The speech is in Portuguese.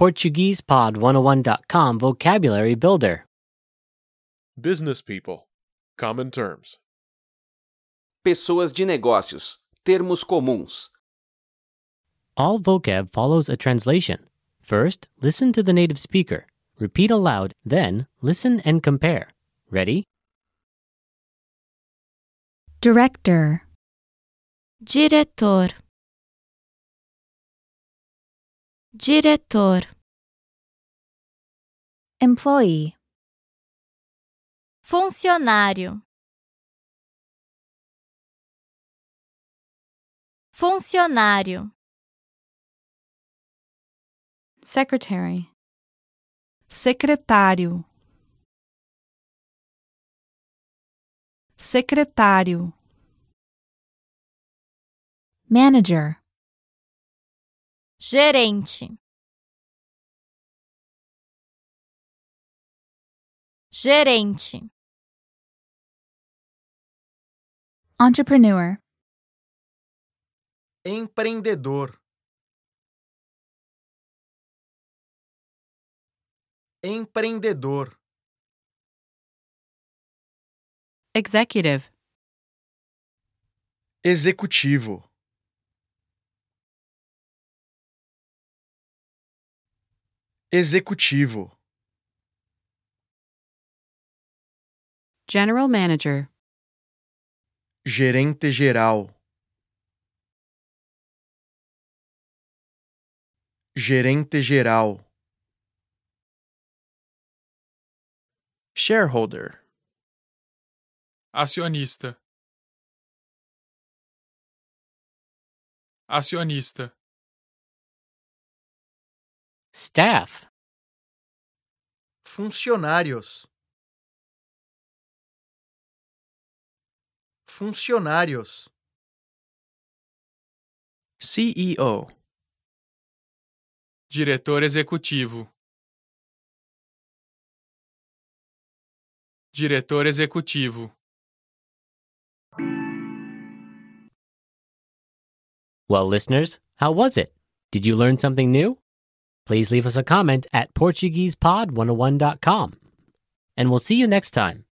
PortuguesePod101.com Vocabulary Builder. Business people. Common terms. Pessoas de negócios. Termos comuns. All vocab follows a translation. First, listen to the native speaker. Repeat aloud, then, listen and compare. Ready? Director, Diretor. Diretor. Employee, Funcionário. Funcionário. Secretary, Secretário, Secretário, Manager, Gerente. Gerente. Entrepreneur, empreendedor. Empreendedor. Executive, executivo executivo. General Manager, gerente geral. Gerente geral. Shareholder, acionista. Acionista Staff. funcionários funcionários CEO, diretor executivo diretor executivo Well, listeners, how was it? Did you learn something new? Please leave us a comment at PortuguesePod101.com. And we'll see you next time.